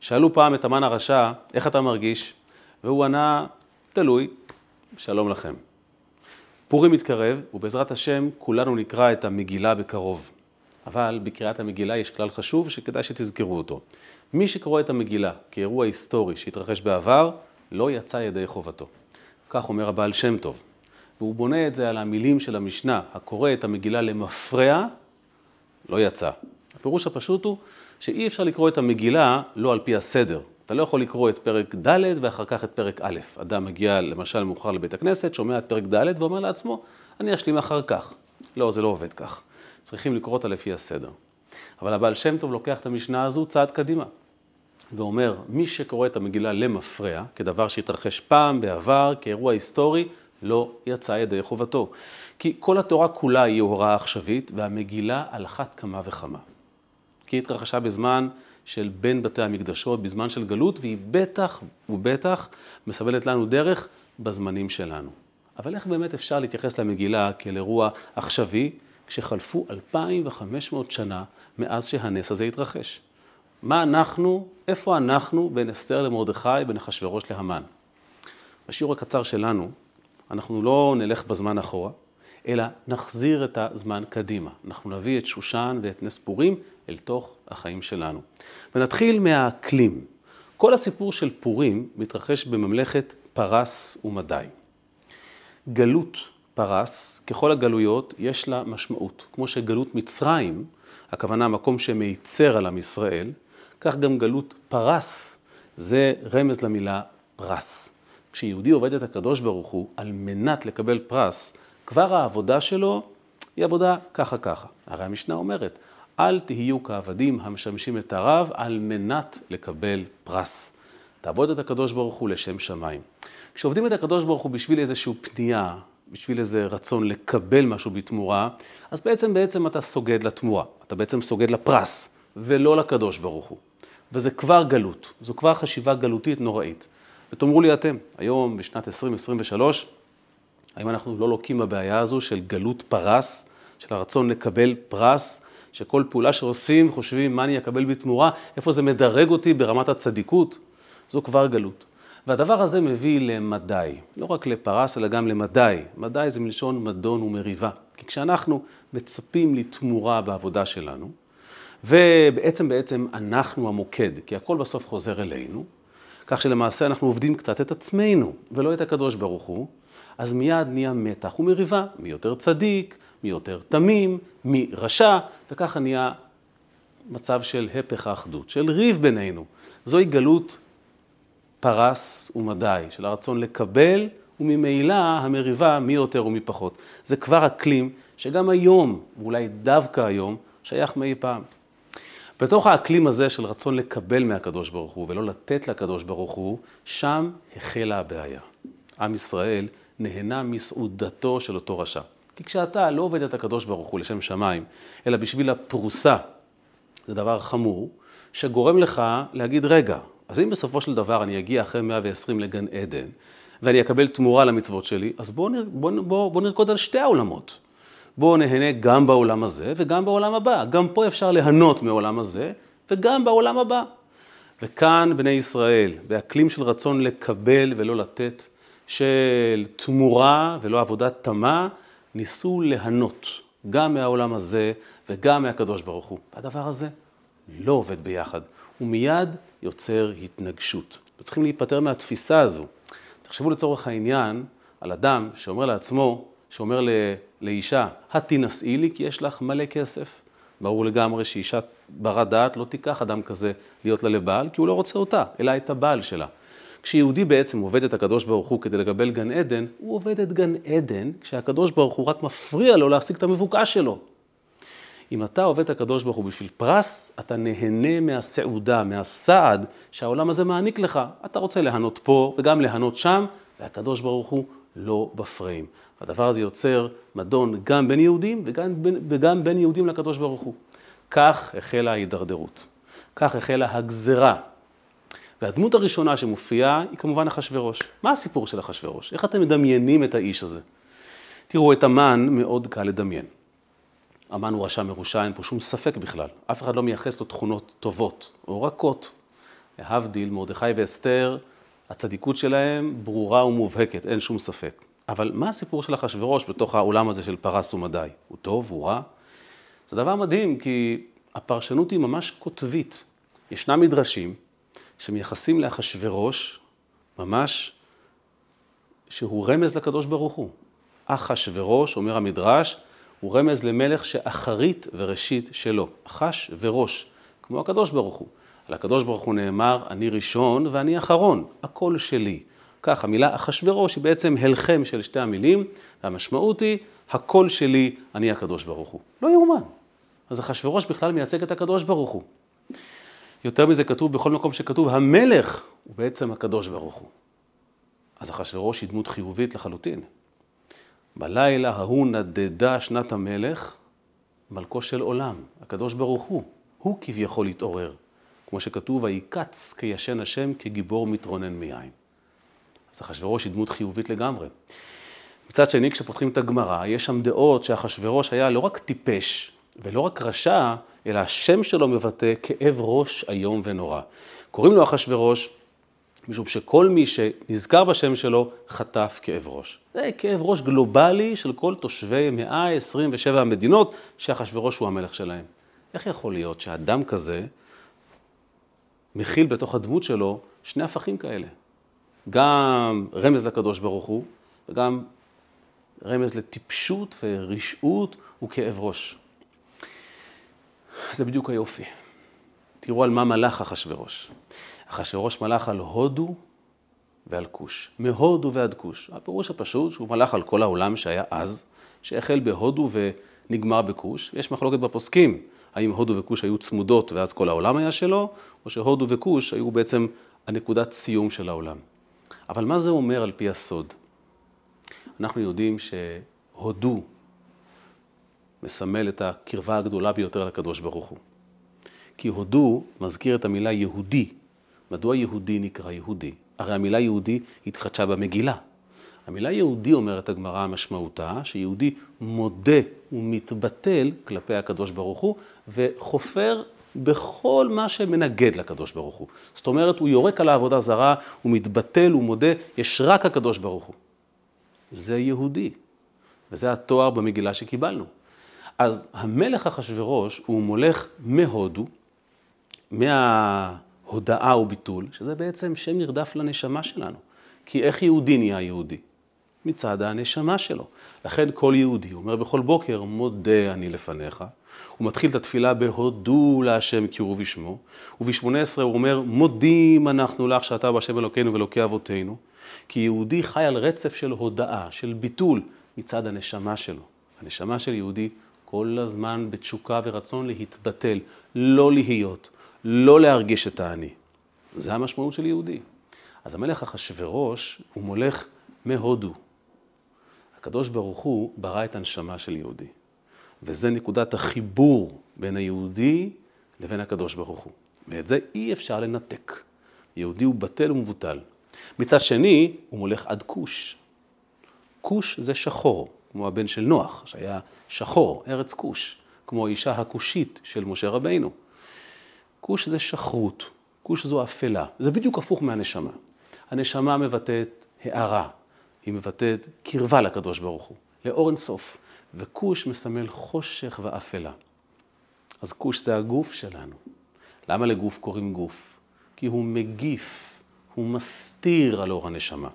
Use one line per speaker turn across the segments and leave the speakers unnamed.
שאלו פעם את המן הרשע, איך אתה מרגיש? והוא ענה, תלוי, שלום לכם. פורים מתקרב, ובעזרת השם כולנו נקרא את המגילה בקרוב. אבל בקריאת המגילה יש כלל חשוב שכדאי שתזכרו אותו. מי שקורא את המגילה כאירוע היסטורי שהתרחש בעבר, לא יצא ידי חובתו. כך אומר הבעל שם טוב. והוא בונה את זה על המילים של המשנה, הקורא את המגילה למפרע, לא יצא. הפירוש הפשוט הוא שאי אפשר לקרוא את המגילה לא על פי הסדר. אתה לא יכול לקרוא את פרק ד' ואחר כך את פרק א'. אדם מגיע למשל מאוחר לבית הכנסת, שומע את פרק ד' ואומר לעצמו, אני אשלים אחר כך. לא, זה לא עובד כך. צריכים לקרוא אותה לפי הסדר. אבל הבעל שם טוב לוקח את המשנה הזו צעד קדימה, ואומר, מי שקורא את המגילה למפרע, כדבר שהתרחש פעם בעבר, כאירוע היסטורי, לא יצא ידי חובתו. כי כל התורה כולה היא הוראה עכשווית, והמגילה על אחת כמה וכמה. כי היא התרחשה בזמן של בין בתי המקדשות, בזמן של גלות, והיא בטח ובטח מסבלת לנו דרך בזמנים שלנו. אבל איך באמת אפשר להתייחס למגילה כאל אירוע עכשווי, כשחלפו 2,500 שנה מאז שהנס הזה התרחש? מה אנחנו, איפה אנחנו בין אסתר למרדכי, בין אחשוורוש להמן? בשיעור הקצר שלנו, אנחנו לא נלך בזמן אחורה, אלא נחזיר את הזמן קדימה. אנחנו נביא את שושן ואת נס פורים אל תוך החיים שלנו. ונתחיל מהאקלים. כל הסיפור של פורים מתרחש בממלכת פרס ומדי. גלות פרס, ככל הגלויות, יש לה משמעות. כמו שגלות מצרים, הכוונה המקום שמיצר על עם ישראל, כך גם גלות פרס, זה רמז למילה פרס. כשיהודי עובד את הקדוש ברוך הוא על מנת לקבל פרס, כבר העבודה שלו היא עבודה ככה ככה. הרי המשנה אומרת, אל תהיו כעבדים המשמשים את הרב על מנת לקבל פרס. תעבוד את הקדוש ברוך הוא לשם שמיים. כשעובדים את הקדוש ברוך הוא בשביל איזושהי פנייה, בשביל איזה רצון לקבל משהו בתמורה, אז בעצם בעצם אתה סוגד לתמורה, אתה בעצם סוגד לפרס, ולא לקדוש ברוך הוא. וזה כבר גלות, זו כבר חשיבה גלותית נוראית. ותאמרו לי אתם, היום בשנת 2023, האם אנחנו לא לוקים בבעיה הזו של גלות פרס, של הרצון לקבל פרס, שכל פעולה שעושים חושבים מה אני אקבל בתמורה, איפה זה מדרג אותי ברמת הצדיקות, זו כבר גלות. והדבר הזה מביא למדי, לא רק לפרס אלא גם למדי. מדי זה מלשון מדון ומריבה. כי כשאנחנו מצפים לתמורה בעבודה שלנו, ובעצם בעצם אנחנו המוקד, כי הכל בסוף חוזר אלינו, כך שלמעשה אנחנו עובדים קצת את עצמנו ולא את הקדוש ברוך הוא, אז מיד נהיה מתח ומריבה, מי יותר צדיק, מי יותר תמים, מי רשע, וככה נהיה מצב של הפך האחדות, של ריב בינינו. זוהי גלות פרס ומדי, של הרצון לקבל, וממילא המריבה מי יותר ומי פחות. זה כבר אקלים שגם היום, ואולי דווקא היום, שייך מאי פעם. בתוך האקלים הזה של רצון לקבל מהקדוש ברוך הוא ולא לתת לקדוש ברוך הוא, שם החלה הבעיה. עם ישראל נהנה מסעודתו של אותו רשע. כי כשאתה לא עובד את הקדוש ברוך הוא לשם שמיים, אלא בשביל הפרוסה, זה דבר חמור, שגורם לך להגיד, רגע, אז אם בסופו של דבר אני אגיע אחרי 120 לגן עדן, ואני אקבל תמורה למצוות שלי, אז בואו בוא, בוא, בוא נרקוד על שתי העולמות. בואו נהנה גם בעולם הזה וגם בעולם הבא. גם פה אפשר ליהנות מעולם הזה וגם בעולם הבא. וכאן בני ישראל, באקלים של רצון לקבל ולא לתת, של תמורה ולא עבודת תמה, ניסו ליהנות גם מהעולם הזה וגם מהקדוש ברוך הוא. והדבר הזה לא עובד ביחד, הוא מיד יוצר התנגשות. וצריכים להיפטר מהתפיסה הזו. תחשבו לצורך העניין על אדם שאומר לעצמו, שאומר לאישה, התינשאי לי כי יש לך מלא כסף. ברור לגמרי שאישה ברת דעת לא תיקח אדם כזה להיות לה לבעל, כי הוא לא רוצה אותה, אלא את הבעל שלה. כשיהודי בעצם עובד את הקדוש ברוך הוא כדי לקבל גן עדן, הוא עובד את גן עדן כשהקדוש ברוך הוא רק מפריע לו להשיג את המבוקש שלו. אם אתה עובד את הקדוש ברוך הוא בשביל פרס, אתה נהנה מהסעודה, מהסעד שהעולם הזה מעניק לך. אתה רוצה ליהנות פה וגם ליהנות שם, והקדוש ברוך הוא לא בפריים. הדבר הזה יוצר מדון גם בין יהודים וגם, וגם בין יהודים לקדוש ברוך הוא. כך החלה ההידרדרות. כך החלה הגזרה. והדמות הראשונה שמופיעה היא כמובן אחשורוש. מה הסיפור של אחשורוש? איך אתם מדמיינים את האיש הזה? תראו, את המן מאוד קל לדמיין. המן הוא רשע מרושע, אין פה שום ספק בכלל. אף אחד לא מייחס לו תכונות טובות או רכות. להבדיל, מרדכי ואסתר, הצדיקות שלהם ברורה ומובהקת, אין שום ספק. אבל מה הסיפור של אחשורוש בתוך העולם הזה של פרס ומדי? הוא טוב? הוא רע? זה דבר מדהים, כי הפרשנות היא ממש קוטבית. ישנם מדרשים שמייחסים לאחשורוש ממש שהוא רמז לקדוש ברוך הוא. אחשורוש, אומר המדרש, הוא רמז למלך שאחרית וראשית שלו. אחש וראש, כמו הקדוש ברוך הוא. על הקדוש ברוך הוא נאמר, אני ראשון ואני אחרון, הכל שלי. כך, המילה אחשורוש היא בעצם הלחם של שתי המילים, והמשמעות היא, הכל שלי, אני הקדוש ברוך הוא. לא יאומן. אז אחשורוש בכלל מייצג את הקדוש ברוך הוא. יותר מזה כתוב בכל מקום שכתוב, המלך הוא בעצם הקדוש ברוך הוא. אז אחשורוש היא דמות חיובית לחלוטין. בלילה ההוא נדדה שנת המלך, מלכו של עולם, הקדוש ברוך הוא. הוא כביכול התעורר. כמו שכתוב, ויקץ כישן השם כגיבור מתרונן מיין. אז אחשורוש היא דמות חיובית לגמרי. מצד שני, כשפותחים את הגמרא, יש שם דעות שאחשורוש היה לא רק טיפש ולא רק רשע, אלא השם שלו מבטא כאב ראש איום ונורא. קוראים לו אחשורוש משום שכל מי שנזכר בשם שלו חטף כאב ראש. זה כאב ראש גלובלי של כל תושבי 127 המדינות שאחשורוש הוא המלך שלהם. איך יכול להיות שאדם כזה מכיל בתוך הדמות שלו שני הפכים כאלה? גם רמז לקדוש ברוך הוא, וגם רמז לטיפשות ורשעות וכאב ראש. זה בדיוק היופי. תראו על מה מלך אחשורוש. אחשורוש מלך על הודו ועל כוש. מהודו ועד כוש. הפירוש הפשוט שהוא מלך על כל העולם שהיה אז, שהחל בהודו ונגמר בכוש. יש מחלוקת בפוסקים, האם הודו וכוש היו צמודות ואז כל העולם היה שלו, או שהודו וכוש היו בעצם הנקודת סיום של העולם. אבל מה זה אומר על פי הסוד? אנחנו יודעים שהודו מסמל את הקרבה הגדולה ביותר לקדוש ברוך הוא. כי הודו מזכיר את המילה יהודי. מדוע יהודי נקרא יהודי? הרי המילה יהודי התחדשה במגילה. המילה יהודי, אומרת הגמרא, משמעותה שיהודי מודה ומתבטל כלפי הקדוש ברוך הוא, וחופר בכל מה שמנגד לקדוש ברוך הוא. זאת אומרת, הוא יורק על העבודה זרה, הוא מתבטל, הוא מודה, יש רק הקדוש ברוך הוא. זה יהודי, וזה התואר במגילה שקיבלנו. אז המלך אחשורוש הוא מולך מהודו, מההודאה וביטול, שזה בעצם שם נרדף לנשמה שלנו. כי איך יהודי נהיה יהודי? מצד הנשמה שלו. לכן כל יהודי אומר בכל בוקר, מודה אני לפניך. הוא מתחיל את התפילה בהודו להשם הוא בשמו. וב-18 הוא אומר, מודים אנחנו לך שאתה בהשם אלוקינו ואלוקי אבותינו. כי יהודי חי על רצף של הודאה, של ביטול, מצד הנשמה שלו. הנשמה של יהודי כל הזמן בתשוקה ורצון להתבטל, לא להיות, לא להרגיש את האני. זה המשמעות של יהודי. אז המלך אחשורוש הוא מולך מהודו. הקדוש ברוך הוא ברא את הנשמה של יהודי. וזה נקודת החיבור בין היהודי לבין הקדוש ברוך הוא. ואת זה אי אפשר לנתק. יהודי הוא בטל ומבוטל. מצד שני, הוא מולך עד כוש. כוש זה שחור, כמו הבן של נוח, שהיה שחור, ארץ כוש, כמו האישה הכושית של משה רבינו. כוש זה שחרות, כוש זו אפלה, זה בדיוק הפוך מהנשמה. הנשמה מבטאת הארה, היא מבטאת קרבה לקדוש ברוך הוא, לאור אינסוף, וכוש מסמל חושך ואפלה. אז כוש זה הגוף שלנו. למה לגוף קוראים גוף? כי הוא מגיף, הוא מסתיר על אור הנשמה.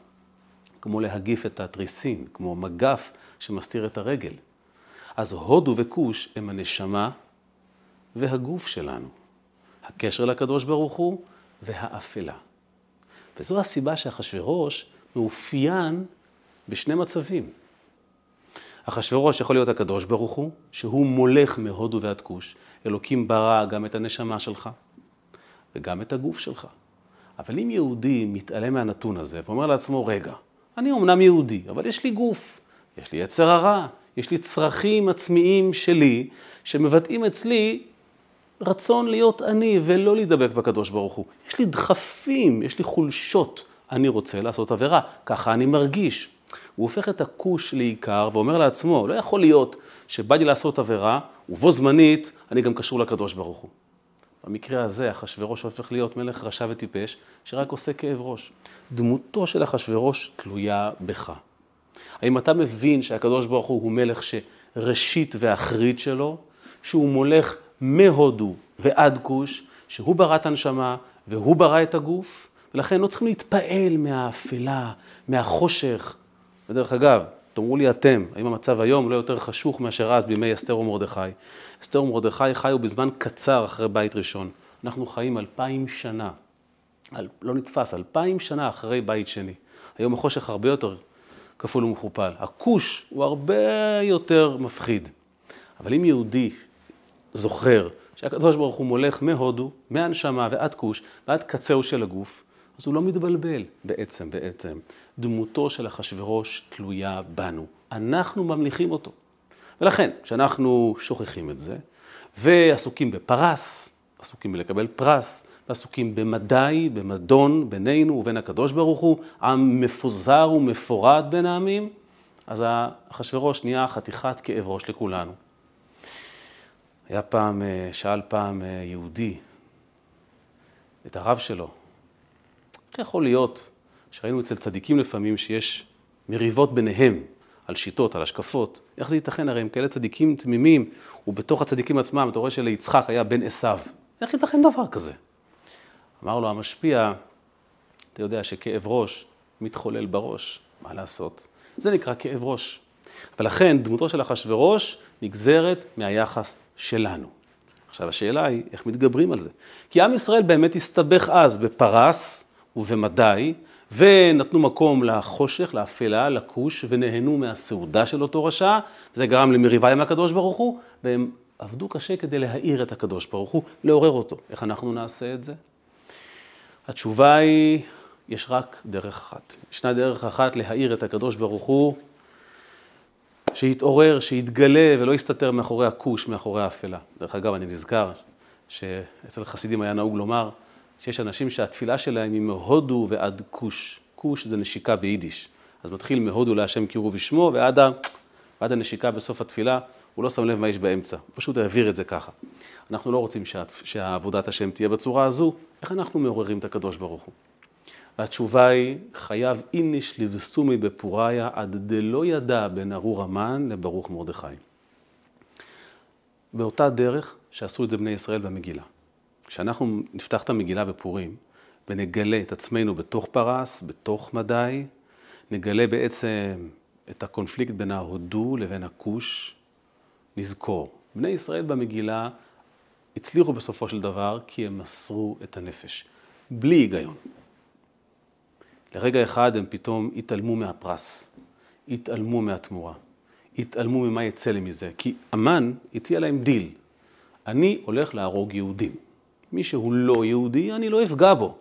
כמו להגיף את התריסים, כמו מגף שמסתיר את הרגל. אז הודו וכוש הם הנשמה והגוף שלנו. הקשר לקדוש ברוך הוא והאפלה. וזו הסיבה שאחשוורוש מאופיין בשני מצבים. אחשוורוש יכול להיות הקדוש ברוך הוא, שהוא מולך מהודו ועד כוש. אלוקים ברא גם את הנשמה שלך וגם את הגוף שלך. אבל אם יהודי מתעלם מהנתון הזה ואומר לעצמו, רגע, אני אמנם יהודי, אבל יש לי גוף, יש לי יצר הרע, יש לי צרכים עצמיים שלי, שמבטאים אצלי רצון להיות אני ולא להידבק בקדוש ברוך הוא. יש לי דחפים, יש לי חולשות, אני רוצה לעשות עבירה, ככה אני מרגיש. הוא הופך את הכוש לעיקר ואומר לעצמו, לא יכול להיות שבא לי לעשות עבירה, ובו זמנית אני גם קשור לקדוש ברוך הוא. במקרה הזה אחשוורוש הופך להיות מלך רשע וטיפש, שרק עושה כאב ראש. דמותו של אחשוורוש תלויה בך. האם אתה מבין שהקדוש ברוך הוא הוא מלך שראשית ואחרית שלו, שהוא מולך מהודו ועד כוש, שהוא ברא את הנשמה והוא ברא את הגוף, ולכן לא צריכים להתפעל מהאפלה, מהחושך. ודרך אגב, תאמרו לי אתם, האם המצב היום לא יותר חשוך מאשר אז בימי אסתר ומרדכי? אסתר ומרדכי חיו בזמן קצר אחרי בית ראשון. אנחנו חיים אלפיים שנה, אל, לא נתפס, אלפיים שנה אחרי בית שני. היום החושך הרבה יותר כפול ומכופל. הכוש הוא הרבה יותר מפחיד. אבל אם יהודי זוכר שהקדוש ברוך הוא מולך מהודו, מהנשמה ועד כוש, ועד קצהו של הגוף, אז הוא לא מתבלבל בעצם, בעצם. דמותו של אחשורוש תלויה בנו. אנחנו ממליכים אותו. ולכן, כשאנחנו שוכחים את זה, ועסוקים בפרס, עסוקים בלקבל פרס, ועסוקים במדי, במדון בינינו ובין הקדוש ברוך הוא, עם מפוזר ומפורד בין העמים, אז אחשורוש נהיה חתיכת כאב ראש לכולנו. היה פעם, אה, שאל פעם אה, יהודי את הרב שלו, איך יכול להיות שראינו אצל צדיקים לפעמים שיש מריבות ביניהם על שיטות, על השקפות, איך זה ייתכן? הרי הם כאלה צדיקים תמימים, ובתוך הצדיקים עצמם, אתה רואה שליצחק היה בן עשיו. איך ייתכן דבר כזה? אמר לו המשפיע, אתה יודע שכאב ראש מתחולל בראש, מה לעשות? זה נקרא כאב ראש. ולכן דמותו של אחשורוש נגזרת מהיחס שלנו. עכשיו השאלה היא, איך מתגברים על זה? כי עם ישראל באמת הסתבך אז בפרס ובמדי, ונתנו מקום לחושך, לאפלה, לכוש, ונהנו מהסעודה של אותו רשע, זה גרם למריבה עם הקדוש ברוך הוא, והם עבדו קשה כדי להאיר את הקדוש ברוך הוא, לעורר אותו. איך אנחנו נעשה את זה? התשובה היא, יש רק דרך אחת. ישנה דרך אחת להאיר את הקדוש ברוך הוא, שיתעורר, שיתגלה ולא יסתתר מאחורי הכוש, מאחורי האפלה. דרך אגב, אני נזכר שאצל חסידים היה נהוג לומר שיש אנשים שהתפילה שלהם היא מהודו ועד כוש. כוש זה נשיקה ביידיש. אז מתחיל מהודו להשם קירו ושמו, ועד ה... ועד הנשיקה בסוף התפילה, הוא לא שם לב מה יש באמצע, הוא פשוט העביר את זה ככה. אנחנו לא רוצים שה... שהעבודת השם תהיה בצורה הזו, איך אנחנו מעוררים את הקדוש ברוך הוא? והתשובה היא, חייב איניש לבסומי בפוריה עד דלא ידע בין ארור המן לברוך מרדכי. באותה דרך שעשו את זה בני ישראל במגילה. כשאנחנו נפתח את המגילה בפורים ונגלה את עצמנו בתוך פרס, בתוך מדי, נגלה בעצם את הקונפליקט בין ההודו לבין הכוש, נזכור. בני ישראל במגילה הצליחו בסופו של דבר כי הם מסרו את הנפש, בלי היגיון. לרגע אחד הם פתאום התעלמו מהפרס, התעלמו מהתמורה, התעלמו ממה יצא לי מזה, כי המן הציע להם דיל, אני הולך להרוג יהודים. מי שהוא לא יהודי, אני לא אפגע בו.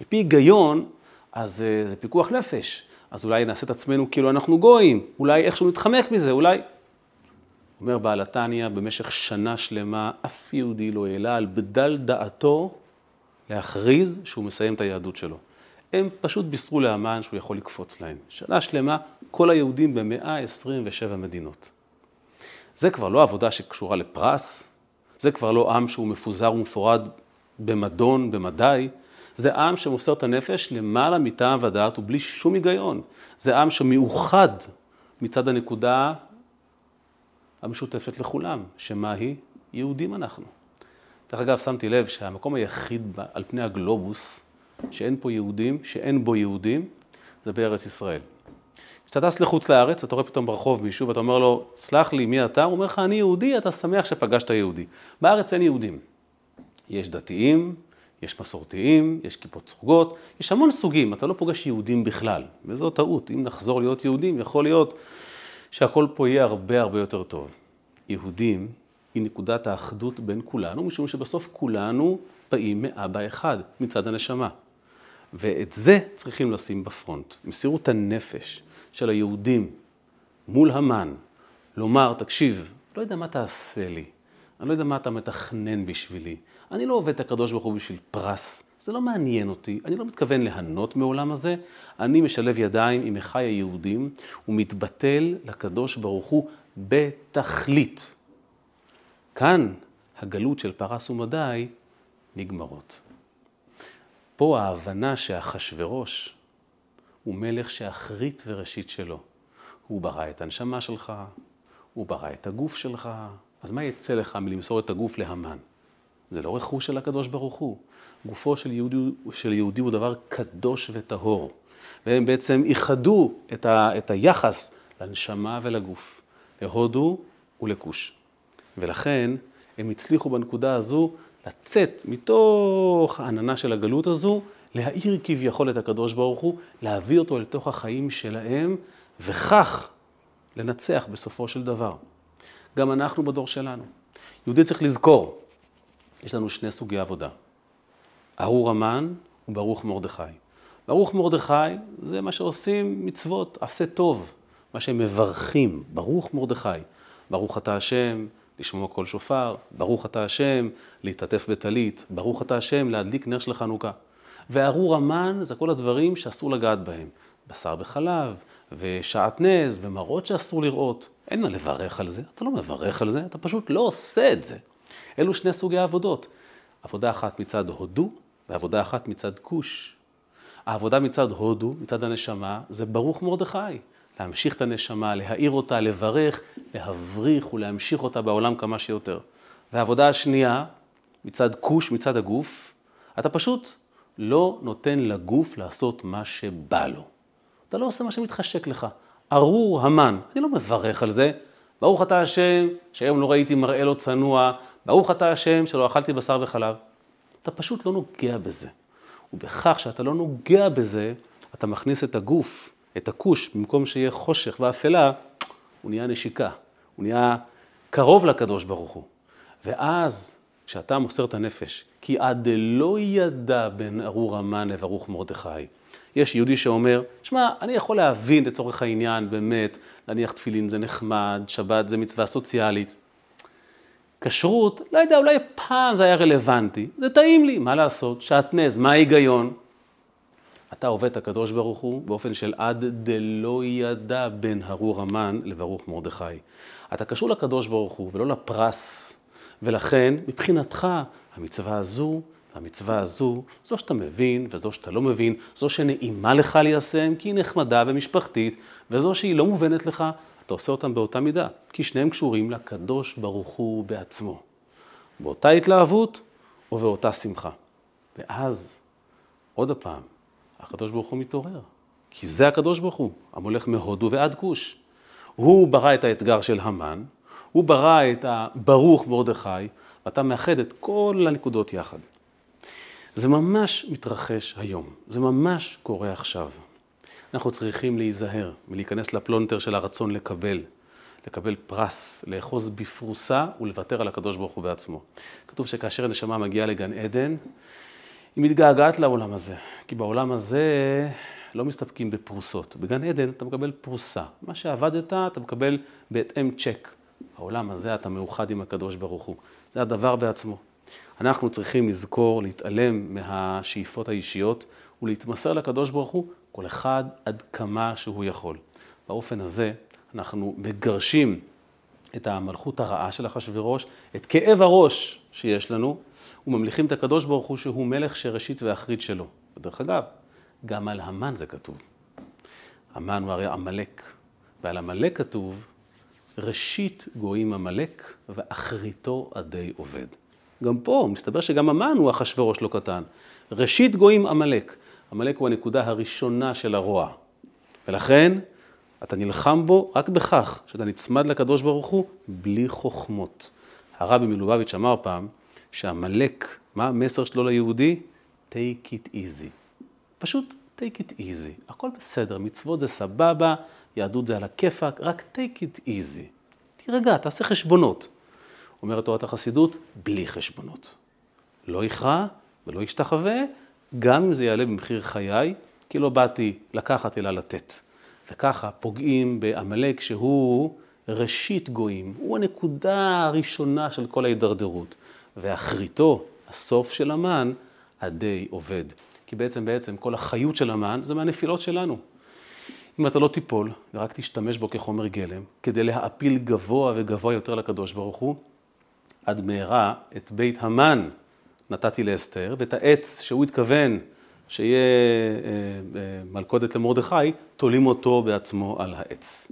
על פי היגיון, אז אה, זה פיקוח נפש. אז אולי נעשה את עצמנו כאילו אנחנו גויים, אולי איכשהו נתחמק מזה, אולי... אומר בעל התניא, במשך שנה שלמה אף יהודי לא העלה על בדל דעתו להכריז שהוא מסיים את היהדות שלו. הם פשוט בישרו לאמן שהוא יכול לקפוץ להם. שנה שלמה, כל היהודים ב-127 מדינות. זה כבר לא עבודה שקשורה לפרס, זה כבר לא עם שהוא מפוזר ומפורד במדון, במדי, זה עם שמוסר את הנפש למעלה מטעם ודעת ובלי שום היגיון. זה עם שמאוחד מצד הנקודה המשותפת לכולם, שמה היא? יהודים אנחנו. דרך אגב, שמתי לב שהמקום היחיד על פני הגלובוס, שאין פה יהודים, שאין בו יהודים, זה בארץ ישראל. כשאתה טס לחוץ לארץ, אתה רואה פתאום ברחוב מישהו ואתה אומר לו, סלח לי, מי אתה? הוא אומר לך, אני יהודי, אתה שמח שפגשת יהודי. בארץ אין יהודים. יש דתיים, יש מסורתיים, יש כיפות סרוגות, יש המון סוגים, אתה לא פוגש יהודים בכלל, וזו טעות. אם נחזור להיות יהודים, יכול להיות שהכל פה יהיה הרבה הרבה יותר טוב. יהודים היא נקודת האחדות בין כולנו, משום שבסוף כולנו באים מאבא אחד, מצד הנשמה. ואת זה צריכים לשים בפרונט. מסירות הנפש של היהודים מול המן, לומר, תקשיב, לא יודע מה תעשה לי, אני לא יודע מה אתה מתכנן בשבילי, אני לא עובד את הקדוש ברוך הוא בשביל פרס, זה לא מעניין אותי, אני לא מתכוון ליהנות מעולם הזה, אני משלב ידיים עם אחי היהודים ומתבטל לקדוש ברוך הוא בתכלית. כאן הגלות של פרס ומדי נגמרות. פה ההבנה שאחשורוש הוא מלך שאחרית וראשית שלו. הוא ברא את הנשמה שלך, הוא ברא את הגוף שלך, אז מה יצא לך מלמסור את הגוף להמן? זה לא רכוש של הקדוש ברוך הוא. גופו של יהודי, של יהודי הוא דבר קדוש וטהור. והם בעצם איחדו את, ה, את היחס לנשמה ולגוף, להודו ולכוש. ולכן הם הצליחו בנקודה הזו לצאת מתוך העננה של הגלות הזו, להאיר כביכול את הקדוש ברוך הוא, להביא אותו לתוך החיים שלהם, וכך לנצח בסופו של דבר. גם אנחנו בדור שלנו. יהודי צריך לזכור, יש לנו שני סוגי עבודה. ארור המן וברוך מרדכי. ברוך מרדכי זה מה שעושים מצוות, עשה טוב, מה שהם מברכים, ברוך מרדכי. ברוך אתה השם, לשמוע קול שופר, ברוך אתה השם, להתעטף בטלית, ברוך אתה השם, להדליק נר של חנוכה. וארור המן זה כל הדברים שאסור לגעת בהם. בשר בחלב, ושעטנז, ומראות שאסור לראות. אין מה לברך על זה, אתה לא מברך על זה, אתה פשוט לא עושה את זה. אלו שני סוגי עבודות. עבודה אחת מצד הודו, ועבודה אחת מצד כוש. העבודה מצד הודו, מצד הנשמה, זה ברוך מרדכי. להמשיך את הנשמה, להאיר אותה, לברך, להבריך ולהמשיך אותה בעולם כמה שיותר. והעבודה השנייה, מצד כוש, מצד הגוף, אתה פשוט לא נותן לגוף לעשות מה שבא לו. אתה לא עושה מה שמתחשק לך. ארור המן, אני לא מברך על זה. ברוך אתה השם, שהיום לא ראיתי מראה לא צנוע, ברוך אתה השם שלא אכלתי בשר וחלב. אתה פשוט לא נוגע בזה. ובכך שאתה לא נוגע בזה, אתה מכניס את הגוף, את הכוש, במקום שיהיה חושך ואפלה, הוא נהיה נשיקה, הוא נהיה קרוב לקדוש ברוך הוא. ואז, כשאתה מוסר את הנפש, כי עד לא ידע בין ארור המן לברוך מרדכי. יש יהודי שאומר, שמע, אני יכול להבין לצורך העניין, באמת, להניח תפילין זה נחמד, שבת זה מצווה סוציאלית. כשרות, לא יודע, אולי פעם זה היה רלוונטי, זה טעים לי, מה לעשות? שעטנז, מה ההיגיון? אתה עובד את הקדוש ברוך הוא באופן של עד דלא ידע בין הרור המן לברוך מרדכי. אתה קשור לקדוש ברוך הוא ולא לפרס, ולכן מבחינתך המצווה הזו המצווה הזו, זו שאתה מבין וזו שאתה לא מבין, זו שנעימה לך ליישם כי היא נחמדה ומשפחתית, וזו שהיא לא מובנת לך, אתה עושה אותם באותה מידה, כי שניהם קשורים לקדוש ברוך הוא בעצמו. באותה התלהבות ובאותה שמחה. ואז, עוד הפעם, הקדוש ברוך הוא מתעורר. כי זה הקדוש ברוך הוא, המולך מהודו ועד כוש. הוא ברא את האתגר של המן, הוא ברא את הברוך מרדכי, ואתה מאחד את כל הנקודות יחד. זה ממש מתרחש היום, זה ממש קורה עכשיו. אנחנו צריכים להיזהר מלהיכנס לפלונטר של הרצון לקבל, לקבל פרס, לאחוז בפרוסה ולוותר על הקדוש ברוך הוא בעצמו. כתוב שכאשר הנשמה מגיעה לגן עדן, היא מתגעגעת לעולם הזה, כי בעולם הזה לא מסתפקים בפרוסות. בגן עדן אתה מקבל פרוסה. מה שעבדת אתה מקבל בהתאם צ'ק. בעולם הזה אתה מאוחד עם הקדוש ברוך הוא. זה הדבר בעצמו. אנחנו צריכים לזכור, להתעלם מהשאיפות האישיות ולהתמסר לקדוש ברוך הוא, כל אחד עד כמה שהוא יכול. באופן הזה אנחנו מגרשים את המלכות הרעה של אחשוורוש, את כאב הראש שיש לנו, וממליכים את הקדוש ברוך הוא שהוא מלך שראשית ואחרית שלו. ודרך אגב, גם על המן זה כתוב. המן הוא הרי עמלק, ועל עמלק כתוב, ראשית גויים עמלק ואחריתו עדי עובד. גם פה, מסתבר שגם המן הוא אחשורוש לא קטן. ראשית גויים עמלק. עמלק הוא הנקודה הראשונה של הרוע. ולכן, אתה נלחם בו רק בכך שאתה נצמד לקדוש ברוך הוא בלי חוכמות. הרבי מלובביץ' אמר פעם שעמלק, מה המסר שלו ליהודי? take it easy. פשוט take it easy. הכל בסדר, מצוות זה סבבה, יהדות זה על הכיפאק, רק take it easy. תירגע, תעשה חשבונות. אומרת תורת החסידות, בלי חשבונות. לא יכרע ולא ישתחווה, גם אם זה יעלה במחיר חיי, כי לא באתי לקחת אלא לתת. וככה פוגעים בעמלק שהוא ראשית גויים, הוא הנקודה הראשונה של כל ההידרדרות. ואחריתו, הסוף של המן, עדי עובד. כי בעצם, בעצם, כל החיות של המן זה מהנפילות שלנו. אם אתה לא תיפול, ורק תשתמש בו כחומר גלם, כדי להעפיל גבוה וגבוה יותר לקדוש ברוך הוא, עד מהרה את בית המן נתתי לאסתר, ואת העץ שהוא התכוון שיהיה מלכודת למרדכי, תולים אותו בעצמו על העץ.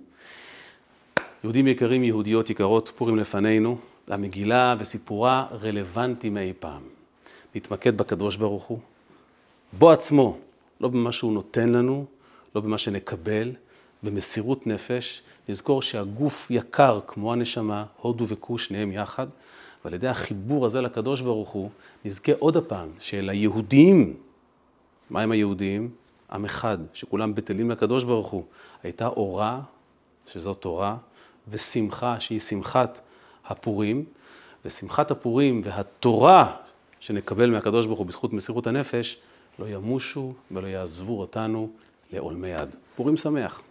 יהודים יקרים, יהודיות יקרות, פורים לפנינו, המגילה וסיפורה רלוונטי מאי פעם. נתמקד בקדוש ברוך הוא, בו עצמו, לא במה שהוא נותן לנו, לא במה שנקבל, במסירות נפש, נזכור שהגוף יקר כמו הנשמה, הודו וכוש, שניהם יחד, ועל ידי החיבור הזה לקדוש ברוך הוא, נזכה עוד הפעם שליהודים, מה הם היהודים? עם אחד, שכולם בטלים לקדוש ברוך הוא, הייתה אורה, שזו תורה, ושמחה, שהיא שמחת הפורים, ושמחת הפורים והתורה שנקבל מהקדוש ברוך הוא בזכות מסירות הנפש, לא ימושו ולא יעזבו אותנו לעולמי עד. פורים שמח.